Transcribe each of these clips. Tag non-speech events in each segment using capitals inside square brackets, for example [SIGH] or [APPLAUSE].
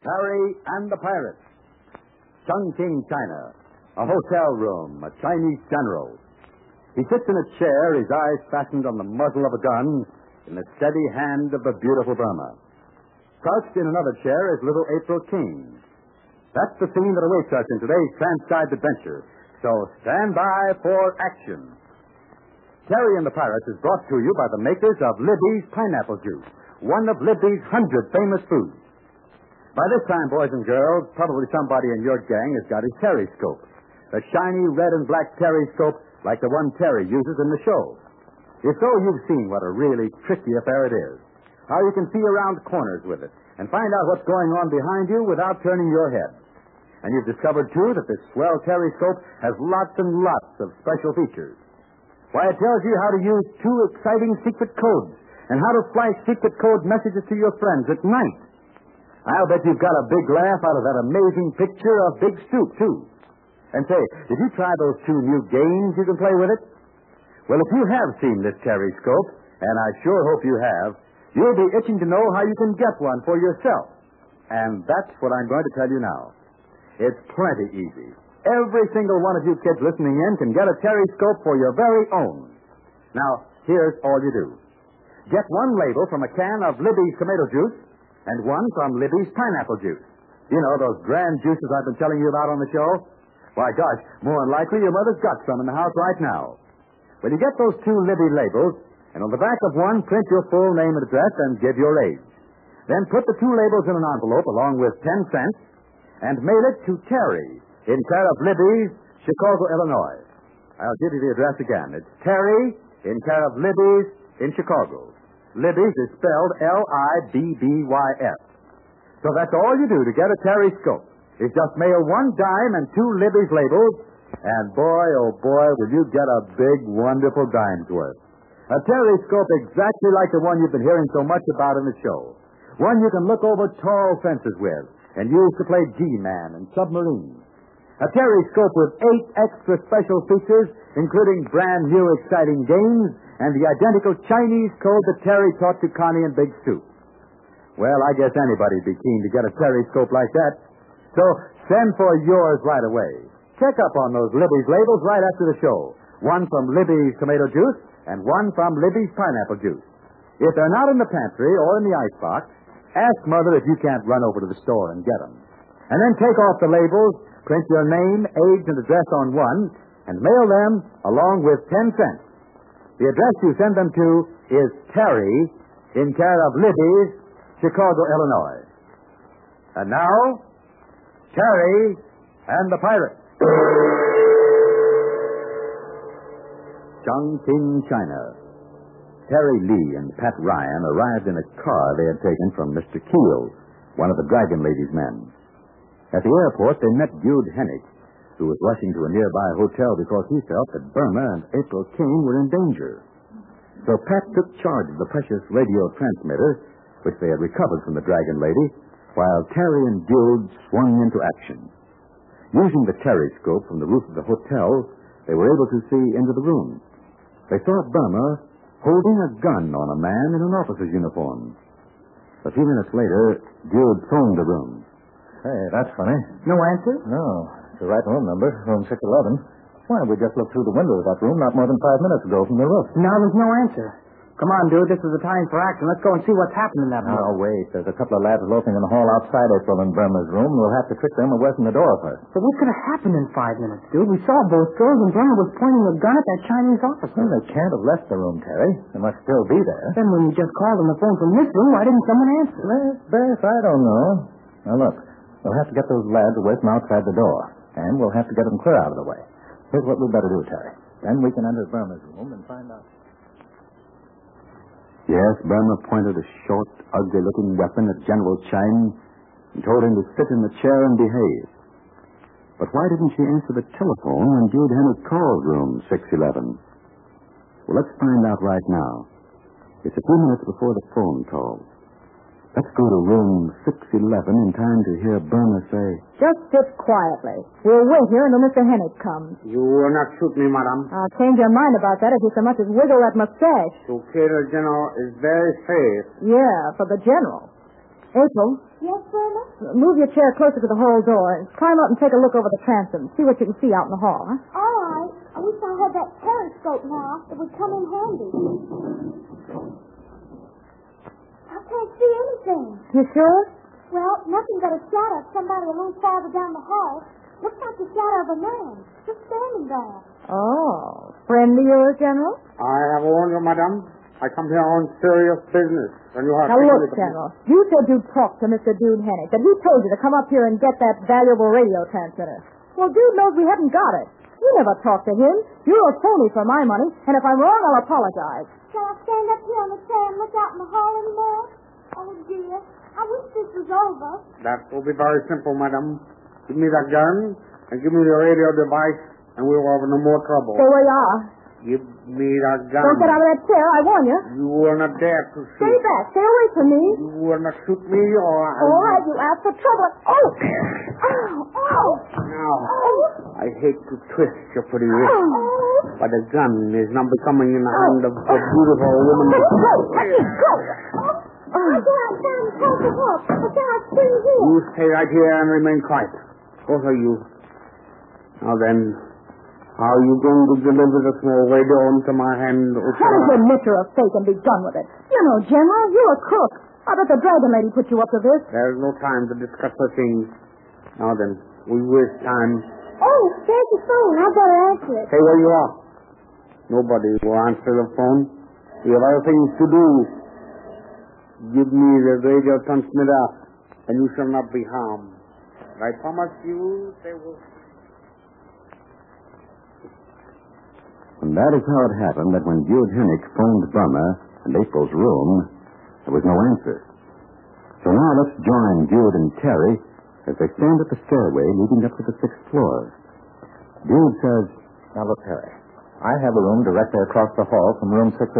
Terry and the Pirates. Chungking, China. A hotel room, a Chinese general. He sits in a chair, his eyes fastened on the muzzle of a gun in the steady hand of the beautiful Burma. Crouched in another chair is little April King. That's the scene that awaits us in today's transcribed adventure. So stand by for action. Terry and the Pirates is brought to you by the makers of Libby's Pineapple Juice, one of Libby's hundred famous foods. By this time, boys and girls, probably somebody in your gang has got his Terryscope. A shiny red and black Terryscope like the one Terry uses in the show. If so, you've seen what a really tricky affair it is. How you can see around corners with it and find out what's going on behind you without turning your head. And you've discovered, too, that this swell Terryscope has lots and lots of special features. Why, it tells you how to use two exciting secret codes and how to flash secret code messages to your friends at night. I'll bet you've got a big laugh out of that amazing picture of Big Stoop, too. And say, did you try those two new games you can play with it? Well, if you have seen this Terryscope, and I sure hope you have, you'll be itching to know how you can get one for yourself. And that's what I'm going to tell you now. It's plenty easy. Every single one of you kids listening in can get a Terryscope for your very own. Now, here's all you do. Get one label from a can of Libby's tomato juice and one from Libby's pineapple juice. You know, those grand juices I've been telling you about on the show? Why, gosh, more than likely your mother's got some in the house right now. Well, you get those two Libby labels, and on the back of one, print your full name and address and give your age. Then put the two labels in an envelope along with 10 cents and mail it to Terry in care of Libby's, Chicago, Illinois. I'll give you the address again. It's Terry in care of Libby's in Chicago. Libby's is spelled L-I-B-B-Y-S. So that's all you do to get a Terryscope. Is just mail one dime and two Libby's labels, and boy, oh boy, will you get a big, wonderful dime's worth. A Terryscope exactly like the one you've been hearing so much about in the show. One you can look over tall fences with and use to play G-Man and submarines. A Terryscope with eight extra special features, including brand new exciting games and the identical Chinese code that Terry taught to Connie and Big Stoop. Well, I guess anybody'd be keen to get a Terryscope like that. So send for yours right away. Check up on those Libby's labels right after the show. One from Libby's tomato juice and one from Libby's pineapple juice. If they're not in the pantry or in the icebox, ask Mother if you can't run over to the store and get them. And then take off the labels, print your name, age, and address on one, and mail them along with 10 cents. The address you send them to is Terry, in care of Libby's, Chicago, Illinois. And now, Terry and the Pirates. Chungking, China. Terry Lee and Pat Ryan arrived in a car they had taken from Mr. Keel, one of the Dragon Lady's men. At the airport, they met Dude Hennick, who was rushing to a nearby hotel because he felt that Burma and April King were in danger. So Pat took charge of the precious radio transmitter, which they had recovered from the Dragon Lady, while Terry and Dude swung into action. Using the Terryscope from the roof of the hotel, they were able to see into the room. They saw Burma holding a gun on a man in an officer's uniform. A few minutes later, Dude phoned the room. Hey, that's funny. No answer? No. It's the right room number, room 611. Why, we just looked through the window of that room not more than five minutes ago from the roof. Now there's no answer. Come on, dude. This is the time for action. Let's go and see what's happening in that room. Now, wait. There's a couple of lads loafing in the hall outside April and Burma's room. We'll have to trick them away from the door first. But what could have happened in five minutes, dude? We saw both girls, and Burma was pointing a gun at that Chinese officer. Well, they can't have left the room, Terry. They must still be there. Then when you just called on the phone from this room, why didn't someone answer? Well, Beth, I don't know. Now, look. We'll have to get those lads away from outside the door. And we'll have to get them clear out of the way. Here's what we'd better do, Terry. Then we can enter Burma's room and find out. Yes, Burma pointed a short, ugly-looking weapon at General Chang and told him to sit in the chair and behave. But why didn't she answer the telephone when Dude Hennick called room 611? Well, let's find out right now. It's a few minutes before the phone call. Let's go to room 611 in time to hear Burma say, Just sit quietly. We'll wait here until Mr. Hennick comes. You will not shoot me, madam. I'll change your mind about that if you so much as wiggle that mustache. To kill a general is very safe. Yeah, for the general. April, Yes, Burma? move your chair closer to the hall door and climb up and take a look over the transom. See what you can see out in the hall, huh? All right. I wish I had that periscope now. It would come in handy. I can't see anything. You sure? Well, nothing but a shadow of somebody a little farther down the hall. Looks like the shadow of a man. Just standing there. Oh, friend of yours, General? I have warned you, madam. I come here on serious business. And you have Now to look, listen. General, you said you'd talk to Mr. Dude Hennick, that he told you to come up here and get that valuable radio transmitter. Well, Dude knows we haven't got it. You never talked to him. You're a phony for my money, and if I'm wrong, I'll apologize. Shall I stand up here on the chair and look out in the hall anymore? Oh, dear. I wish this was over. That will be very simple, madam. Give me that gun and give me the radio device, and we will have no more trouble. Where you are. Give me that gun. Don't get out of that chair, I warn you. You will not dare to shoot. Stay back. Stay away from me. You will not shoot me, or I All right, you asked for trouble. Oh! Ow! Ow! Now, Oh! I hate to twist your pretty wrist, Oh! but a gun is not becoming in the hand of a oh! beautiful woman. Let me go! Let me go! I cannot stand close to help. I cannot see here. You stay right here and remain quiet. Both of you. Now then, how are you going to deliver the small radio into my hand? What is your measure of fake and be done with it? You know, General, you're a crook. I bet the dragon lady put you up to this. There's no time to discuss the things. Now then, we waste time. Oh, there's the phone. I better answer it. Stay where you are. Nobody will answer the phone. We have other things to do. Give me the radio transmitter, and you shall not be harmed. I promise you they will. And that is how it happened that when Dude Hennick phoned Burma and April's room, there was no answer. So now let's join Dude and Terry as they stand at the stairway leading up to the sixth floor. Dude says, Now look, Terry. I have a room directly across the hall from room 611,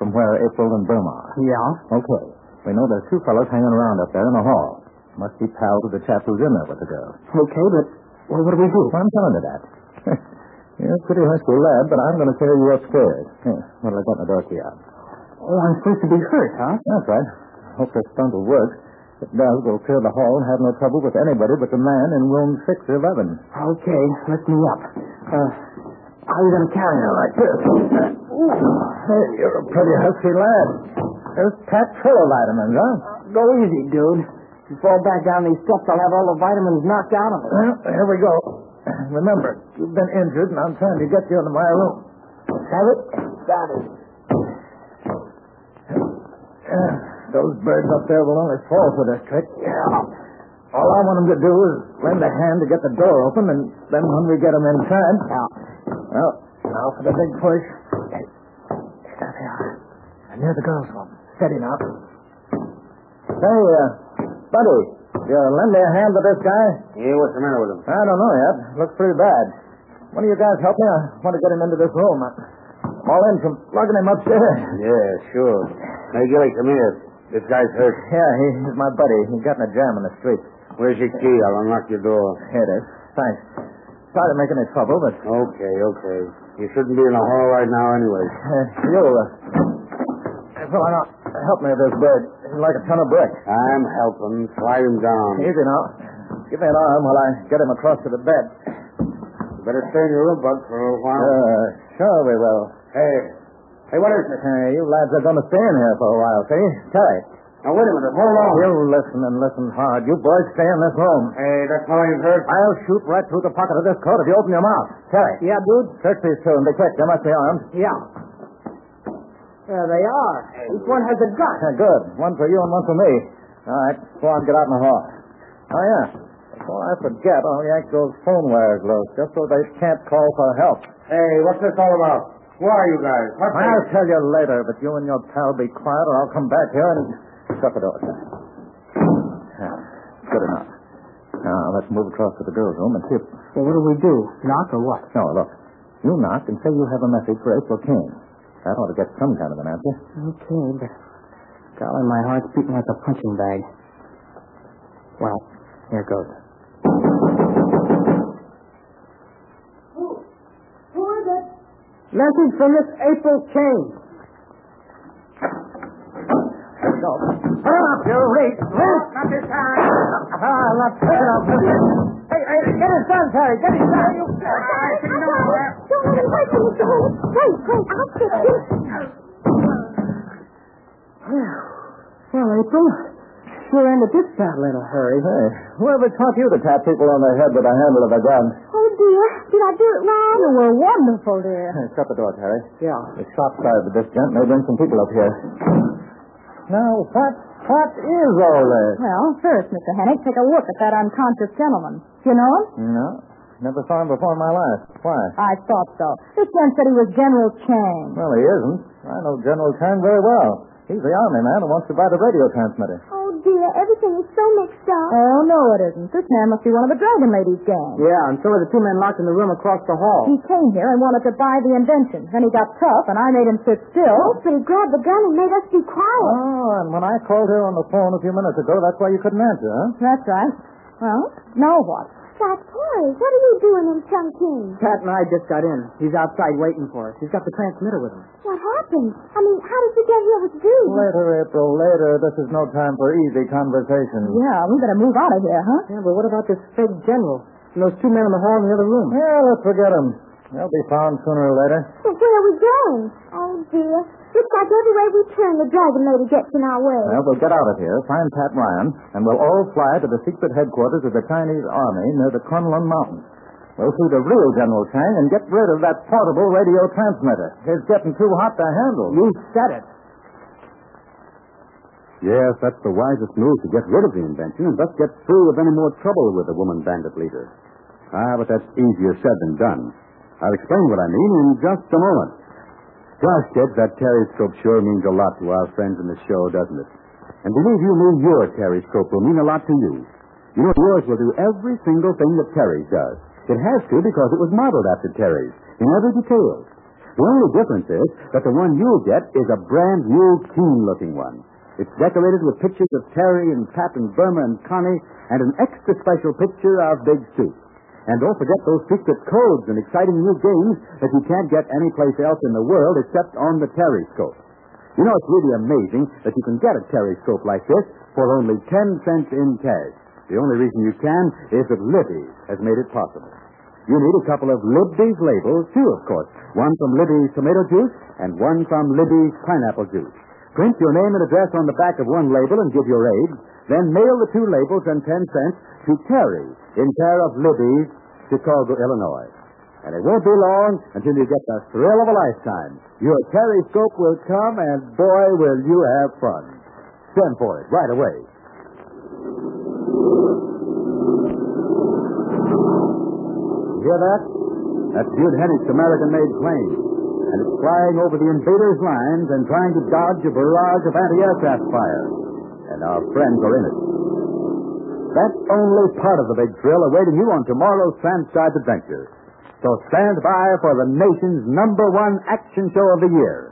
from where April and Burma are. Yeah? Okay. We know there's two fellows hanging around up there in the hall. Must be pals with the chap who's in there with the girl. Okay, but well, what do we do? Well, I'm telling you that. [LAUGHS] You're a pretty husky lad, but I'm going to say you're scared. Here, what'll I got in the door key out? Oh, I'm supposed to be hurt, huh? That's right. Hope this stunt will work. If it does, we'll clear the hall and have no trouble with anybody but the man in room 611. Okay, lift me up. Uh, how are you going to carry her like this? Hey, you're a pretty husky lad. There's packed full of vitamins, huh? Go easy, dude. If you fall back down these steps, I'll have all the vitamins knocked out of me. Well, here we go. Remember, you've been injured, and I'm trying to get you into my room. Have it? Got it. Those birds up there will only fall for this trick. Yeah. All I want them to do is lend a hand to get the door open, and then when we get them inside. Now, Well, now for the big push. There they are. And near the girls' room. Steady now. Say, uh, buddy, you lend me a hand with this guy? Yeah, what's the matter with him? I don't know yet. Looks pretty bad. One of you guys help me? I want to get him into this room. I'm all in from lugging him upstairs. Yeah, sure. Hey, Gilly, come here. This guy's hurt. Yeah, he, he's my buddy. He got in a jam in the street. Where's your key? I'll unlock your door. Here it is. Thanks. Sorry to make any trouble, but Okay, okay. You shouldn't be in a hall right now anyway. uh, [LAUGHS] you, uh, so I help me with this bird. It's like a ton of bricks. I'm helping. Slide him down. Easy now. Give me an arm while I get him across to the bed. You better stay in your room, Bud, for a little while. Uh, sure we will. hey. Hey, what is it? Uh, you lads are going to stay in here for a while, see? Terry. Now, wait a minute. Hold on. You listen and listen hard. You boys stay in this room. Hey, that fellow is hurt. I'll shoot right through the pocket of this coat if you open your mouth. Terry. yeah, dude? Search these two and be quick. They must be armed. Yeah. There they are. Each one has a gun. Uh, good. One for you and one for me. All right. Go on, get out in the hall. Oh, yeah. Before I forget, I'll yank those phone wires loose just so they can't call for help. Hey, what's this all about? Who are you guys? What's I'll tell you later, but you and your pal be quiet or I'll come back here and shut the door. Yeah, Good enough. Now, let's move across to the girls' room and see if... Well, what do we do? Knock or what? No, look. You knock and say you have a message for April King. That ought to get some kind of an answer. Okay, but golly, my heart's beating like a punching bag. Well, here goes. Who? Who is it? Message from Miss April King. Let's go. Turn up your rate. Let's not taking ah, off. Hey, hey, get his gun, Terry. Get his gun. You... Don't let him hurt you, Mr. Henry. Wait, wait, I'll fix him. Well, April, sure ended this battle in a hurry. Hey, whoever taught you to tap people on the head with the handle of a gun? Oh, dear. Did I do it wrong? You were wonderful, dear. Hey, shut the door, Terry. Yeah. The shop started with this gent may bring some people up here. Now, what, what is all this? Well, first, Mr. Hennick, take a look at that unconscious gentleman. Do you know him? No, never saw him before in my life. Why? I thought so. This man said he was General Chang. Well, he isn't. I know General Chang very well. He's the army man who wants to buy the radio transmitter. Oh, dear. Everything is so mixed up. Oh, no, it isn't. This man must be one of the Dragon Lady's gang. Yeah, and so are the two men locked in the room across the hall. He came here and wanted to buy the invention. Then he got tough, and I made him sit still. Oh, but he grabbed the gun and made us be quiet. Oh, and when I called her on the phone a few minutes ago, that's why you couldn't answer, huh? That's right. Well, now what? Why, Terry, what are you doing in Chungking? Pat and I just got in. He's outside waiting for us. He's got the transmitter with him. What happened? I mean, how did you get here with Dude? Later, April, later. This is no time for easy conversation. Yeah, we better move out of here, huh? Yeah, but what about this fake general? And those two men in the hall in the other room? Yeah, let's forget them. They'll be found sooner or later. Well, where are we going? Oh, dear. Looks like every way we turn, the Dragon Lady gets in our way. Well, we'll get out of here, find Pat Ryan, and we'll all fly to the secret headquarters of the Chinese Army near the Kunlun Mountains. We'll see the real General Chang and get rid of that portable radio transmitter. It's getting too hot to handle. You said it. Yes, that's the wisest move to get rid of the invention and thus get free of any more trouble with the woman bandit leader. Ah, but that's easier said than done. I'll explain what I mean in just a moment. Gosh, kids, that Terryscope sure means a lot to our friends in the show, doesn't it? And believe you me, your Terryscope will mean a lot to you. You know, yours will do every single thing that Terry's does. It has to because it was modeled after Terry's in every detail. The only difference is that the one you'll get is a brand new, keen-looking one. It's decorated with pictures of Terry and Pat and Burma and Connie and an extra special picture of Big Stoop. And don't forget those secret codes and exciting new games that you can't get anyplace else in the world except on the Terryscope. You know, it's really amazing that you can get a Terryscope like this for only 10 cents in cash. The only reason you can is that Libby has made it possible. You need a couple of Libby's labels, too, of course. One from Libby's tomato juice and one from Libby's pineapple juice. Print your name and address on the back of one label and give your aid. Then mail the two labels and 10 cents to Terry in care of Libby's, Chicago, Illinois. And it won't be long until you get the thrill of a lifetime. Your Terryscope will come, and boy, will you have fun. Send for it right away. You hear that? That's Dude Hennick's American-made plane. And flying over the invaders' lines and trying to dodge a barrage of anti-aircraft fire. And our friends are in it. That's only part of the big thrill awaiting you on tomorrow's Transcribed Adventure. So stand by for the nation's number one action show of the year.